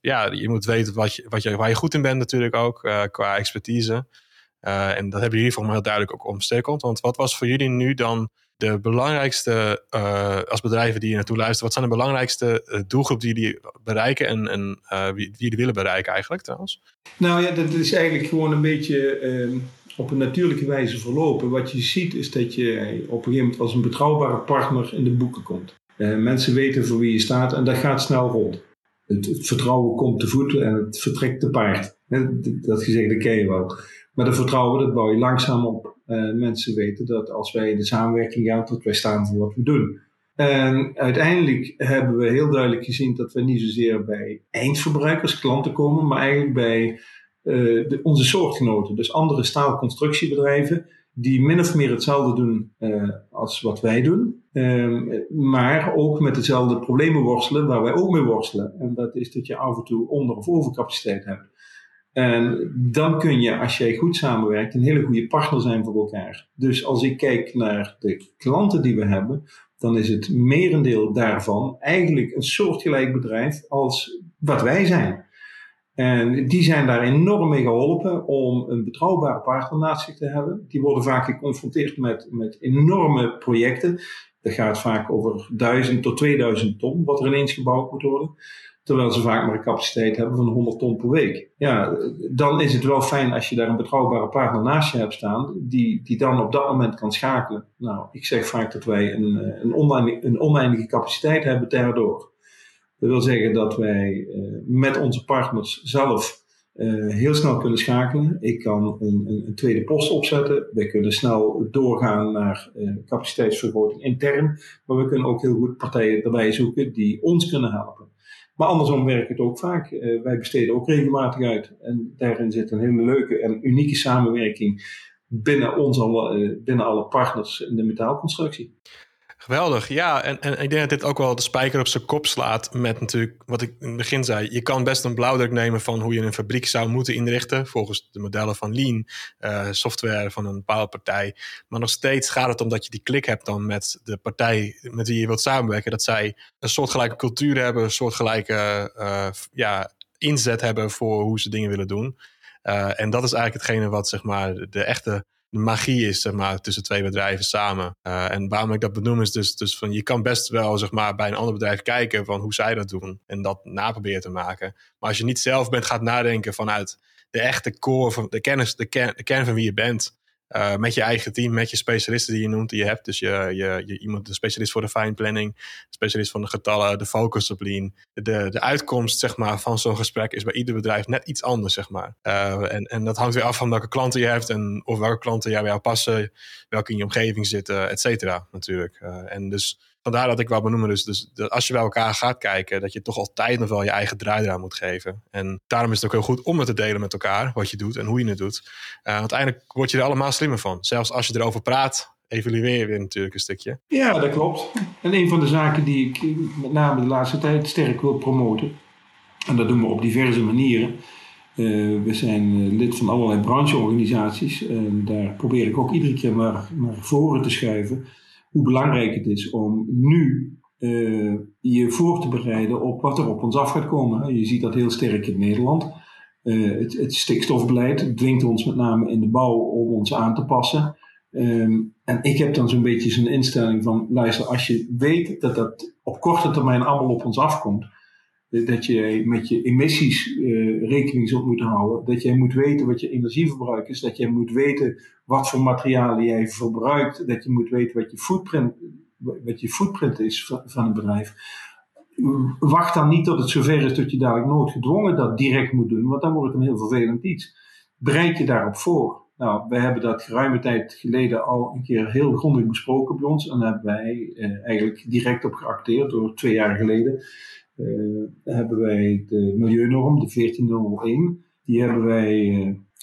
Ja, je moet weten wat je, wat je, waar je goed in bent natuurlijk ook, uh, qua expertise. Uh, en dat hebben jullie volgens mij heel duidelijk ook omstekeld. Want wat was voor jullie nu dan de belangrijkste, als bedrijven die je naartoe luisteren, wat zijn de belangrijkste doelgroep die jullie bereiken en, en wie jullie willen bereiken eigenlijk trouwens? Nou ja, dat is eigenlijk gewoon een beetje ehm, op een natuurlijke wijze verlopen. Wat je ziet is dat je op een gegeven moment als een betrouwbare partner in de boeken komt. mensen weten voor wie je staat en dat gaat snel rond het, vertrouwen komt te voet en het vertrekt te paard. Dat gezegde ken je wel. Maar dat vertrouwen, dat bouw je langzaam op. Uh, mensen weten dat als wij de samenwerking gaan, dat wij staan voor wat we doen. En uiteindelijk hebben we heel duidelijk gezien dat we niet zozeer bij eindverbruikers, klanten komen, maar eigenlijk bij uh, de, onze soortgenoten. Dus andere staalconstructiebedrijven die min of meer hetzelfde doen uh, als wat wij doen. Um, maar ook met dezelfde problemen worstelen waar wij ook mee worstelen. En dat is dat je af en toe onder- of overcapaciteit hebt. En dan kun je, als jij goed samenwerkt, een hele goede partner zijn voor elkaar. Dus als ik kijk naar de klanten die we hebben, dan is het merendeel daarvan eigenlijk een soortgelijk bedrijf als wat wij zijn. En die zijn daar enorm mee geholpen om een betrouwbare partner naast zich te hebben. Die worden vaak geconfronteerd met, met enorme projecten. Dat gaat vaak over 1000 tot 2000 ton, wat er ineens gebouwd moet worden. Terwijl ze vaak maar een capaciteit hebben van 100 ton per week. Ja, dan is het wel fijn als je daar een betrouwbare partner naast je hebt staan, die, die dan op dat moment kan schakelen. Nou, ik zeg vaak dat wij een, een, oneindige, een oneindige capaciteit hebben daardoor. Dat wil zeggen dat wij uh, met onze partners zelf uh, heel snel kunnen schakelen. Ik kan een, een, een, tweede post opzetten. We kunnen snel doorgaan naar uh, capaciteitsvergroting intern. Maar we kunnen ook heel goed partijen erbij zoeken die ons kunnen helpen. Maar andersom werkt het ook vaak. wij besteden ook regelmatig uit. En daarin zit een hele leuke en unieke samenwerking binnen, ons alle, binnen alle partners in de metaalconstructie. Geweldig, ja. En, en ik denk dat dit ook wel de spijker op zijn kop slaat met natuurlijk wat ik in het begin zei. Je kan best een blauwdruk nemen van hoe je een fabriek zou moeten inrichten volgens de modellen van Lean, uh, software van een bepaalde partij. Maar nog steeds gaat het om dat je die klik hebt dan met de partij met wie je wilt samenwerken. Dat zij een soortgelijke cultuur hebben, een soortgelijke uh, ja, inzet hebben voor hoe ze dingen willen doen. Uh, en dat is eigenlijk hetgene wat zeg maar de echte magie is zeg maar, tussen twee bedrijven samen. Uh, en waarom ik dat benoem is dus, dus van je kan best wel zeg maar, bij een ander bedrijf kijken van hoe zij dat doen en dat naproberen te maken. Maar als je niet zelf bent gaat nadenken vanuit de echte core van de kennis, de, de kern van wie je bent, Uh, met je eigen team, met je specialisten die je noemt, die je hebt. Dus je, je, je iemand, de specialist voor de fine planning, specialist van de getallen, de focusdiscipline. De, de uitkomst zeg maar, van zo'n gesprek is bij ieder bedrijf net iets anders. Zeg maar. Uh, en, en dat hangt weer af van welke klanten je hebt en of welke klanten jou, bij jou passen, welke in je omgeving zitten, et cetera natuurlijk. Uh, en dus vandaar dat ik wel benoemen. Dus, dus als je bij elkaar gaat kijken, dat je toch altijd nog wel je eigen draai eraan moet geven. En daarom is het ook heel goed om het te delen met elkaar, wat je doet en hoe je het doet. Uh, uiteindelijk word je er allemaal slimmer van. Zelfs als je erover praat, evalueer je weer natuurlijk een stukje. Ja, dat klopt. En een van de zaken die ik met name de laatste tijd sterk wil promoten, en dat doen we op diverse manieren. Uh, we zijn lid van allerlei brancheorganisaties en daar probeer ik ook iedere keer naar, naar voren te schuiven hoe belangrijk het is om nu uh, je voor te bereiden op wat er op ons af gaat komen. Je ziet dat heel sterk in Nederland. Uh, het, het, stikstofbeleid dwingt ons met name in de bouw om ons aan te passen. Um, en ik heb dan zo'n beetje zo'n instelling van, luister, als je weet dat dat op korte termijn allemaal op ons afkomt, dat je met je emissies uh, rekening zult moeten houden. Dat jij moet weten wat je energieverbruik is. Dat jij moet weten wat voor materialen jij verbruikt. Dat je moet weten wat je footprint, wat je footprint is van, een bedrijf. Wacht dan niet tot het zover is dat je dadelijk nooit gedwongen dat direct moet doen. Want dan wordt het een heel vervelend iets. Bereid je daarop voor. Nou, wij hebben dat geruime tijd geleden al een keer heel grondig besproken bij ons. En daar hebben wij eh, eigenlijk direct op geacteerd door twee jaar geleden uh, hebben wij de milieunorm, de 1401, die hebben wij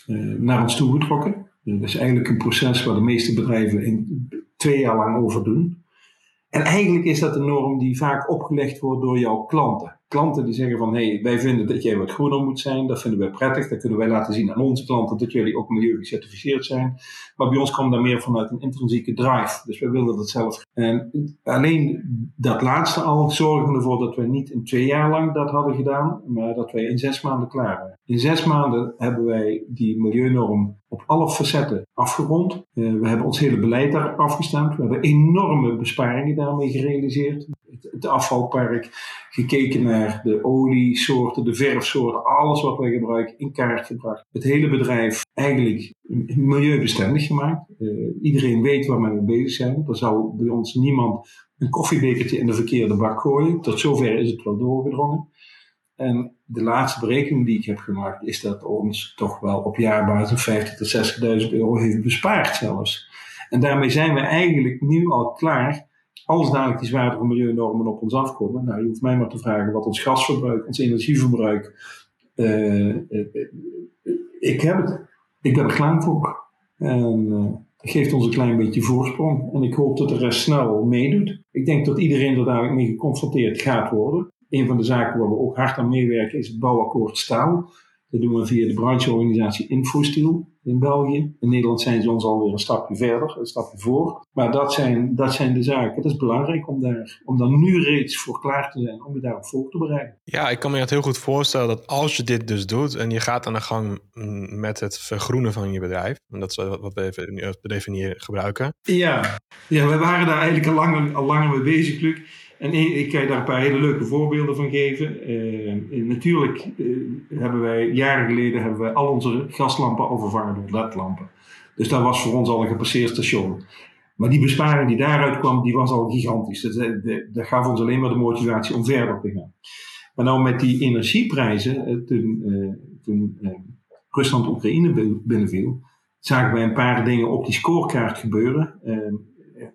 uh, naar ons toe getrokken. dat is eigenlijk een proces waar de meeste bedrijven in twee jaar lang over doen. En eigenlijk is dat een norm die vaak opgelegd wordt door jouw klanten klanten die zeggen van hé, hey, wij vinden dat jij wat groener moet zijn, dat vinden wij prettig, dat kunnen wij laten zien aan onze klanten dat jullie ook milieugecertificeerd zijn. Maar bij ons kwam daar meer vanuit een intrinsieke drive, dus wij wilden dat zelf. En alleen dat laatste al zorgde ervoor dat wij niet in twee jaar lang dat hadden gedaan, maar dat wij in zes maanden klaar waren. In zes maanden hebben wij die milieunorm op alle facetten afgerond. Uh, we hebben ons hele beleid daar afgestemd. We hebben enorme besparingen daarmee gerealiseerd. Het, afvalpark, gekeken naar de oliesoorten, de verfsoorten, alles wat wij gebruiken in kaart gebracht. Het hele bedrijf eigenlijk milieubestendig gemaakt. Uh, iedereen weet waar we mee bezig zijn. Er zou bij ons niemand een koffiebekertje in de verkeerde bak gooien. Tot zover is het wel doorgedrongen. En de laatste berekening die ik heb gemaakt is dat ons toch wel op jaarbasis 50.000 tot 60.000 euro heeft bespaard zelfs. En daarmee zijn we eigenlijk nu al klaar als dadelijk die zwaardere milieunormen op ons afkomen, nou, je hoeft mij maar te vragen wat ons gasverbruik, ons energieverbruik. Uh, ik heb het. Ik ben er klaar voor. En dat geeft ons een klein beetje voorsprong. En ik hoop dat de rest snel meedoet. Ik denk dat iedereen er dadelijk mee geconfronteerd gaat worden. Een van de zaken waar we ook hard aan meewerken is het bouwakkoord staal. Dat doen we via de brancheorganisatie Infosteel in België. In Nederland zijn ze ons alweer een stapje verder, een stapje voor. Maar dat zijn, dat zijn de zaken. Het is belangrijk om daar, om daar nu reeds voor klaar te zijn, om je daarop voor te bereiden. Ja, ik kan me het heel goed voorstellen dat als je dit dus doet en je gaat aan de gang met het vergroenen van je bedrijf, en dat is wat we even nu als definiëren gebruiken. Ja. ja, we waren daar eigenlijk al langer, al langer mee bezig, Luc. En ik kan je daar een paar hele leuke voorbeelden van geven. Uh, natuurlijk uh, hebben wij, jaren geleden, hebben wij al onze gaslampen al vervangen door ledlampen. Dus dat was voor ons al een gepasseerd station. Maar die besparing die daaruit kwam, die was al gigantisch. Dat, dat gaf ons alleen maar de motivatie om verder te gaan. Maar nou met die energieprijzen, toen, toen Rusland Oekraïne binnenviel, zagen wij een paar dingen op die scorekaart gebeuren.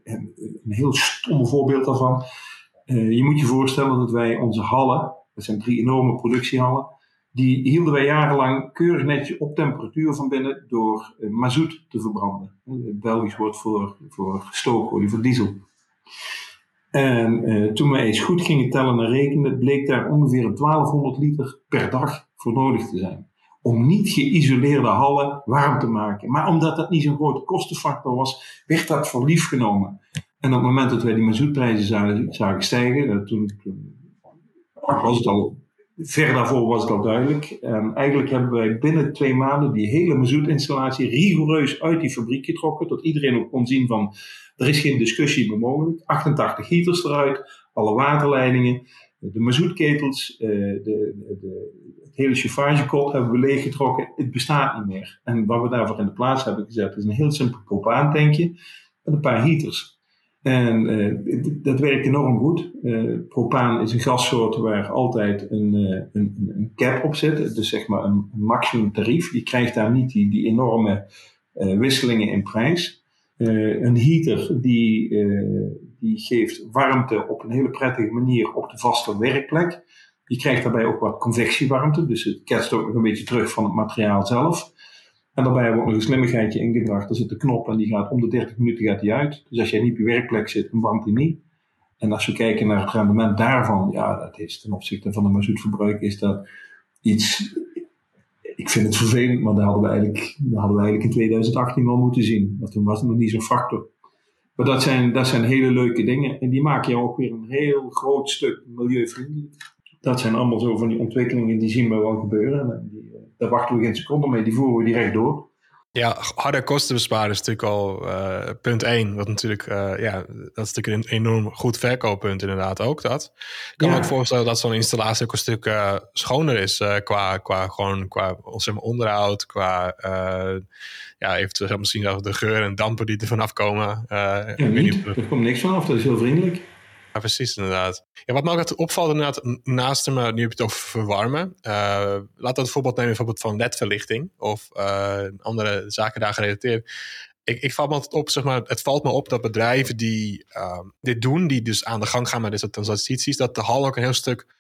een heel stomme voorbeeld daarvan uh, je moet je voorstellen dat wij onze hallen, dat zijn drie enorme productiehallen, die hielden wij jarenlang keurig netjes op temperatuur van binnen door uh, mazoet te verbranden. Het Belgisch woord voor, voor stookolie, voor diesel. En toen wij eens goed gingen tellen en rekenen, bleek daar ongeveer 1200 liter per dag voor nodig te zijn. Om niet geïsoleerde hallen warm te maken. Maar omdat dat niet zo'n grote kostenfactor was, werd dat voor lief genomen. En op het moment dat wij die mazoetprijzen zagen, stijgen, toen, was het al, ver daarvoor was het al duidelijk. En eigenlijk hebben wij binnen twee maanden die hele mazoetinstallatie rigoureus uit die fabriek getrokken, tot iedereen ook kon zien van, er is geen discussie meer mogelijk. 88 heaters eruit, alle waterleidingen. de mazoetketels, de, de, het hele chauffagekot hebben we leeggetrokken. Het bestaat niet meer. En wat we daarvoor in de plaats hebben gezet is een heel simpel propaantankje met een paar heaters. En uh, dat werkt enorm goed. Uh, propaan is een gassoort waar altijd een, uh, een, een, cap op zit. Dus zeg maar een, maximum tarief. Je krijgt daar niet die, die enorme wisselingen in prijs. een heater die, die geeft warmte op een hele prettige manier op de vaste werkplek. Je krijgt daarbij ook wat convectiewarmte. Dus het ketst ook nog een beetje terug van het materiaal zelf. En daarbij hebben we ook nog een slimmigheidje ingebracht. Er zit een knop en die gaat om de 30 minuten gaat die uit. Dus als jij niet op je werkplek zit, dan warmt die niet. En als we kijken naar het rendement daarvan, ja, dat is ten opzichte van de mazoetverbruik, is dat iets. Ik vind het vervelend, maar dat hadden we eigenlijk, dat hadden we eigenlijk in 2018 al moeten zien. Want toen was het nog niet zo'n factor. Maar dat zijn, dat zijn hele leuke dingen. En die maken jou ook weer een heel groot stuk milieuvriendelijk. Dat zijn allemaal zo van die ontwikkelingen die zien we wel gebeuren. En die, daar wachten we geen seconde mee, die voeren we direct door. Ja, harde kosten besparen is natuurlijk al uh, punt 1. Wat natuurlijk, uh, ja, dat is natuurlijk een enorm goed verkooppunt inderdaad ook dat. Ik kan me ook voorstellen dat zo'n installatie ook een stuk uh, schoner is qua, qua, gewoon, qua zeg maar, onderhoud, qua ja, eventueel misschien zelfs de geur en dampen die er vanaf komen. ja, niet. er komt niks vanaf, dat is heel vriendelijk. Ja, precies, inderdaad. Ja, wat me ook opvalt, inderdaad, naast hem, nu heb je het over verwarmen. Uh, laten we het voorbeeld nemen bijvoorbeeld van ledverlichting of uh, andere zaken daar gerelateerd. Ik, ik val me altijd op, zeg maar, het valt me op dat bedrijven die uh, dit doen, die dus aan de gang gaan met deze transities, dat de hal ook een heel stuk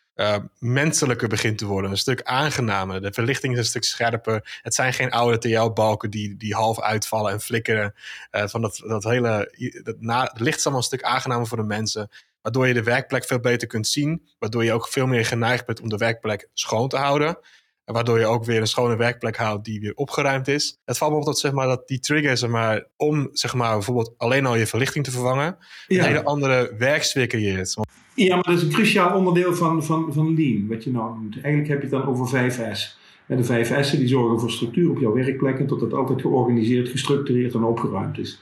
menselijker begint te worden. Een stuk aangenamer. De verlichting is een stuk scherper. Het zijn geen oude TL-balken die, die half uitvallen en flikkeren. Van dat, dat hele, dat het licht is allemaal een stuk aangenamer voor de mensen. Waardoor je de werkplek veel beter kunt zien. Waardoor je ook veel meer geneigd bent om de werkplek schoon te houden. En waardoor je ook weer een schone werkplek houdt die weer opgeruimd is. Het valt me op dat, zeg maar, dat die trigger zeg maar, om zeg maar, bijvoorbeeld alleen al je verlichting te vervangen. Een hele andere werksfeer creëert. Ja, maar dat is een cruciaal onderdeel van, van, van Lean, wat je nou noemt. Eigenlijk heb je het dan over 5S. En de 5 S'en die zorgen voor structuur op jouw werkplek en tot het altijd georganiseerd, gestructureerd en opgeruimd is.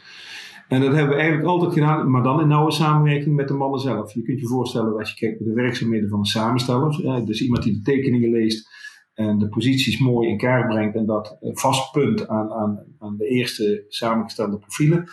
En dat hebben we eigenlijk altijd gedaan, maar dan in nauwe samenwerking met de mannen zelf. Je kunt je voorstellen als je kijkt naar de werkzaamheden van een samensteller, dus iemand die de tekeningen leest en de posities mooi in kaart brengt en dat vastpunt aan, aan, aan de eerste samengestelde profielen.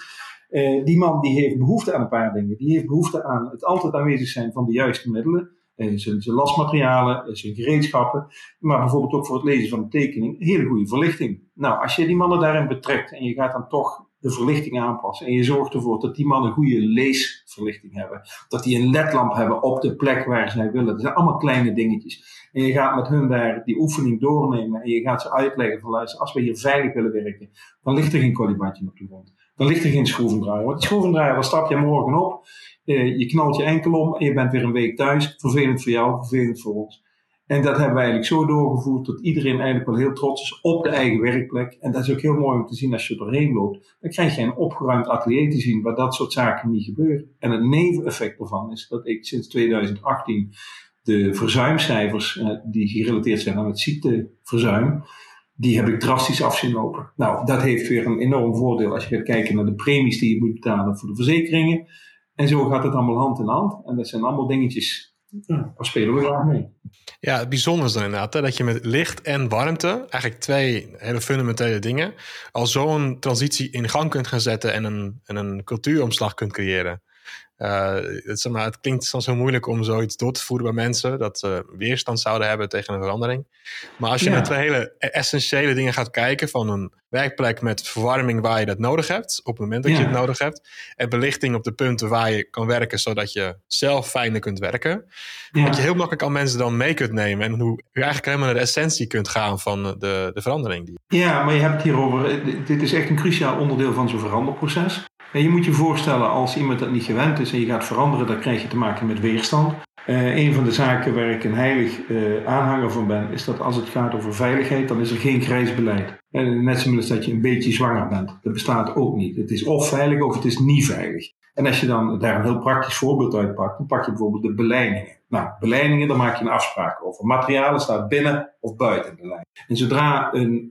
Eh, die man die heeft behoefte aan een paar dingen. Die heeft behoefte aan het altijd aanwezig zijn van de juiste middelen. Eh, zijn, zijn lastmaterialen, eh, zijn gereedschappen. Maar bijvoorbeeld ook voor het lezen van een tekening. Hele goede verlichting. Nou, als je die mannen daarin betrekt en je gaat dan toch de verlichting aanpassen. En je zorgt ervoor dat die mannen goede leesverlichting hebben. Dat die een ledlamp hebben op de plek waar zij willen. Dat zijn allemaal kleine dingetjes. En je gaat met hun daar die oefening doornemen. En je gaat ze uitleggen van luister, als we hier veilig willen werken, dan ligt er geen kolibandje op de grond. Dan ligt er geen schroevendraaier. Want schroevendraaier, daar stap je morgen op. Eh, je knalt je enkel om en je bent weer een week thuis. Vervelend voor jou, vervelend voor ons. En dat hebben we eigenlijk zo doorgevoerd dat iedereen eigenlijk wel heel trots is op de eigen werkplek. En dat is ook heel mooi om te zien als je doorheen loopt. Dan krijg je een opgeruimd atelier te zien waar dat soort zaken niet gebeuren. En het neveneffect daarvan is dat ik sinds 2018 de verzuimcijfers eh, die gerelateerd zijn aan het ziekteverzuim, die heb ik drastisch af zien lopen. Nou, dat heeft weer een enorm voordeel als je gaat kijken naar de premies die je moet betalen voor de verzekeringen. En zo gaat het allemaal hand in hand. En dat zijn allemaal dingetjes ja, daar spelen we graag mee. Ja, het bijzondere is dan inderdaad hè, dat je met licht en warmte, eigenlijk twee hele fundamentele dingen, al zo'n transitie in gang kunt gaan zetten en een, en een cultuuromslag kunt creëren. Uh, het, zeg maar, het klinkt soms heel moeilijk om zoiets door te voeren bij mensen, dat ze weerstand zouden hebben tegen een verandering. Maar als je naar twee hele e-, essentiële dingen gaat kijken, van een werkplek met verwarming waar je dat nodig hebt, op het moment dat je het nodig hebt, en belichting op de punten waar je kan werken, zodat je zelf fijner kunt werken, ja. dat je heel makkelijk al mensen dan mee kunt nemen en hoe je eigenlijk helemaal naar de essentie kunt gaan van de, de verandering. Die... Ja, maar je hebt het hierover, dit is echt een cruciaal onderdeel van zo'n veranderproces. En je moet je voorstellen, als iemand dat niet gewend is en je gaat veranderen, dan krijg je te maken met weerstand. Uh, een van de zaken waar ik een heilig uh, aanhanger van ben, is dat als het gaat over veiligheid, dan is er geen grijs beleid. En net zoals dat je een beetje zwanger bent. Dat bestaat ook niet. Het is of veilig of het is niet veilig. En als je dan daar een heel praktisch voorbeeld uit pakt, dan pak je bijvoorbeeld de beleidingen. Nou, beleidingen, daar maak je een afspraak over. Materialen staat binnen of buiten de lijn. En zodra een,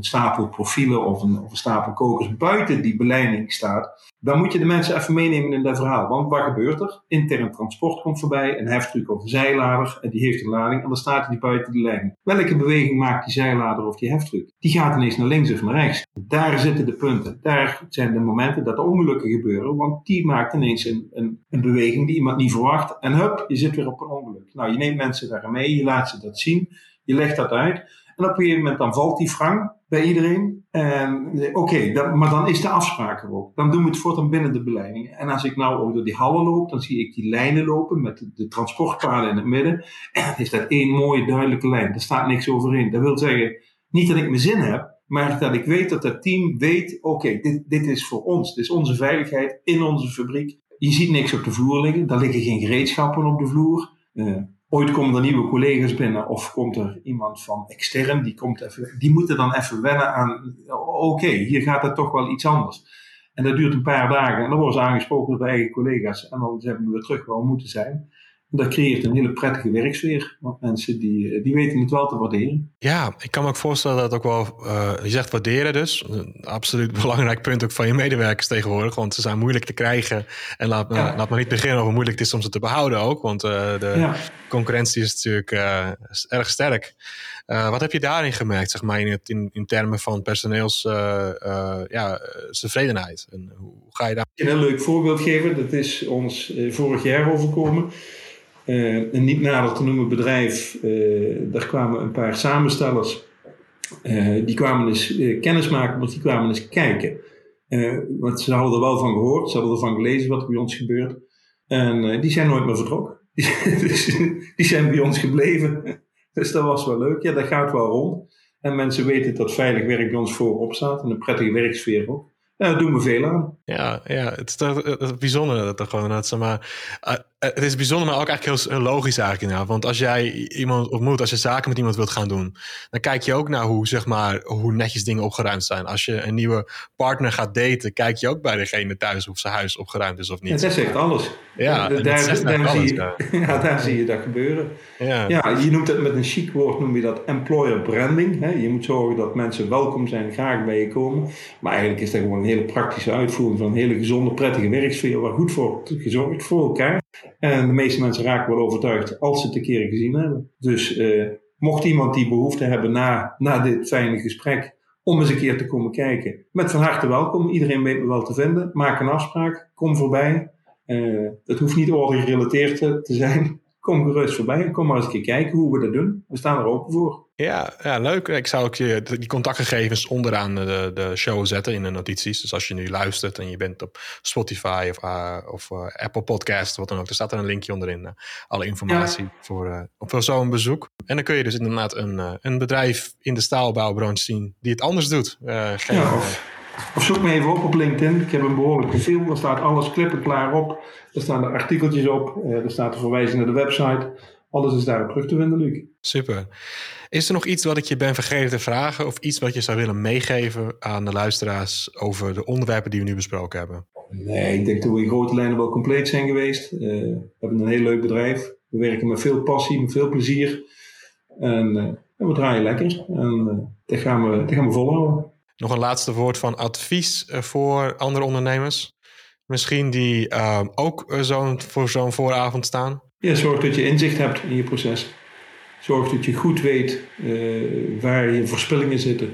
stapel profielen of een, of stapel kokers buiten die beleiding staat, dan moet je de mensen even meenemen in dat verhaal. Want wat gebeurt er? Intern transport komt voorbij, een heftruck of een zijlader, en die heeft een lading, en dan staat hij buiten de lijn. Welke beweging maakt die zijlader of die heftruck? Die gaat ineens naar links of naar rechts. Daar zitten de punten. Daar zijn de momenten dat er ongelukken gebeuren, want die maakt ineens een, een, een beweging die iemand niet verwacht. En hup, je zit weer op een ongeluk. Nou, je neemt mensen daar mee, je laat ze dat zien, je legt dat uit. En op een gegeven moment dan valt die frank bij iedereen. Oké, okay, maar dan is de afspraak er ook. Dan doen we het voortaan binnen de beleiding. En als ik nou ook door die hallen loop, dan zie ik die lijnen lopen met de, de transportpaden in het midden. En dan is dat één mooie duidelijke lijn. Daar staat niks overheen. Dat wil zeggen, niet dat ik mijn zin heb, maar dat ik weet dat het team weet, oké, dit, dit is voor ons. Dit is onze veiligheid in onze fabriek. Je ziet niks op de vloer liggen. Daar liggen geen gereedschappen op de vloer. Uh, ooit komen er nieuwe collega's binnen of komt er iemand van extern, die, komt even, die moeten dan even wennen aan, oké, hier gaat het toch wel iets anders. En dat duurt een paar dagen en dan worden ze aangesproken door de eigen collega's en dan zijn we weer terug waar we moeten zijn dat creëert een hele prettige werksfeer. Want mensen die, die weten het wel te waarderen. Ja, ik kan me ook voorstellen dat ook wel, uh, je zegt waarderen dus. Een absoluut belangrijk punt ook van je medewerkers tegenwoordig. Want ze zijn moeilijk te krijgen. En laat, ja. laat maar niet beginnen over hoe moeilijk het is om ze te behouden ook. Want uh, de ja. concurrentie is natuurlijk uh, erg sterk. wat heb je daarin gemerkt, zeg maar, in, in, in termen van personeels ja, tevredenheid? En hoe ga je daar... Ik een leuk voorbeeld geven. Dat is ons vorig jaar overkomen. Uh, een niet nader te noemen bedrijf, uh, daar kwamen een paar samenstellers. Uh, die kwamen eens kennis maken, want die kwamen eens kijken. want ze hadden er wel van gehoord, ze hadden ervan gelezen wat er bij ons gebeurt. En die zijn nooit meer vertrokken. dus, die zijn bij ons gebleven. dus dat was wel leuk. Ja, dat gaat wel rond. En mensen weten dat veilig werk bij ons voorop staat en een prettige werksfeer ook. Daar doen we veel aan. Ja, ja het is toch bijzonder dat er gewoon dat, maar, eh, het is bijzonder, maar ook eigenlijk heel, logisch eigenlijk. Nou. Want als jij iemand ontmoet, als je zaken met iemand wilt gaan doen, dan kijk je ook naar hoe, zeg maar, hoe netjes dingen opgeruimd zijn. Als je een nieuwe partner gaat daten, kijk je ook bij degene thuis of zijn huis opgeruimd is of niet. Dat zegt alles. Ja, daar, daar, zie je, ja. daar zie je dat gebeuren. Ja. ja, je noemt het met een chic woord, noem je dat employer branding. Hè? Je moet zorgen dat mensen welkom zijn, graag bij je komen. Maar eigenlijk is dat gewoon een hele praktische uitvoering van een hele gezonde, prettige werksfeer, waar goed voor gezorgd voor elkaar. En de meeste mensen raken wel overtuigd als ze het een keer gezien hebben. Dus uh, mocht iemand die behoefte hebben na, na dit fijne gesprek om eens een keer te komen kijken, met van harte welkom. Iedereen weet me wel te vinden. Maak een afspraak, kom voorbij. Uh, het hoeft niet orde gerelateerd te zijn kom gerust voorbij. Kom maar eens een keer kijken hoe we dat doen. We staan er open voor. Ja, ja leuk. Ik zou ook je die contactgegevens onderaan de, de show zetten in de notities. Dus als je nu luistert en je bent op Spotify of, uh, of uh, Apple Podcast, wat dan ook, er staat er een linkje onderin. Uh, alle informatie voor, voor zo'n bezoek. En dan kun je dus inderdaad een, een bedrijf in de staalbouwbranche zien die het anders doet. geen, ja, of zoek me even op op LinkedIn. Ik heb een behoorlijk profiel. Daar staat alles klippen klaar op. Er staan de artikeltjes op. Uh, er staat de verwijzing naar de website. Alles is daarop terug te vinden, Luc. Super. Is er nog iets wat ik je ben vergeten te vragen? Of iets wat je zou willen meegeven aan de luisteraars over de onderwerpen die we nu besproken hebben? Nee, ik denk dat we in grote lijnen wel compleet zijn geweest. Uh, we hebben een heel leuk bedrijf. We werken met veel passie, met veel plezier. En, uh, en we draaien lekker. En dat, gaan we, dat gaan we volhouden. Nog een laatste woord van advies eh, voor andere ondernemers. Misschien die ehm, ook eh, zo voor zo'n vooravond staan. Zorg dat je inzicht hebt in je proces. Zorg dat je goed weet uh, waar je verspillingen zitten.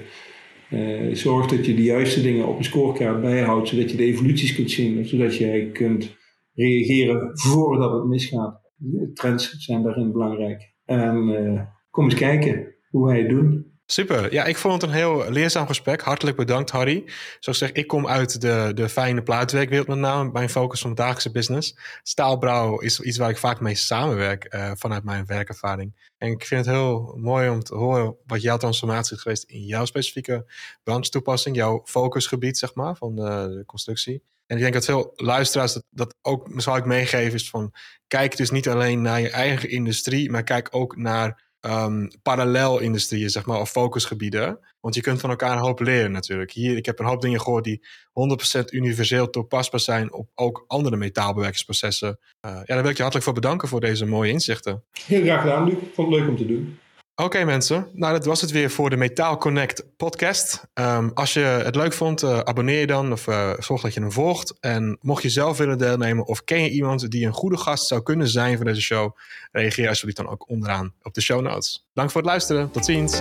zorg dat je de juiste dingen op een scorekaart bijhoudt, zodat je de evoluties kunt zien, zodat jij kunt reageren voordat het misgaat. Trends zijn daarin belangrijk. En kom eens kijken hoe wij het doen. Super. Ja, ik vond het een heel leerzaam gesprek. Hartelijk bedankt, Harry. Zoals ik zeg, ik kom uit de, de fijne plaatwerkwereld met name. Mijn focus van dagelijkse business. Staalbrouw is iets waar ik vaak mee samenwerk uh, vanuit mijn werkervaring. En ik vind het heel mooi om te horen wat jouw transformatie is geweest in jouw specifieke branche toepassing. Jouw focusgebied, zeg maar, van de, de constructie. En ik denk dat veel luisteraars dat, dat ook, zal ik meegeven, is van kijk dus niet alleen naar je eigen industrie, maar kijk ook naar um, parallel-industrieën, zeg maar, of focusgebieden. Want je kunt van elkaar een hoop leren natuurlijk. Hier, ik heb een hoop dingen gehoord die 100% universeel toepasbaar zijn op ook andere metaalbewerkingsprocessen. Uh, ja, daar wil ik je hartelijk voor bedanken voor deze mooie inzichten. Heel graag gedaan, Luc. Vond het leuk om te doen. Oké mensen, nou dat was het weer voor de Metaal Connect podcast. Um, als je het leuk vond, uh, abonneer je dan of uh, zorg dat je hem volgt. En mocht je zelf willen deelnemen of ken je iemand die een goede gast zou kunnen zijn voor deze show, reageer alsjeblieft dan ook onderaan op de show notes. Dank voor het luisteren, tot ziens.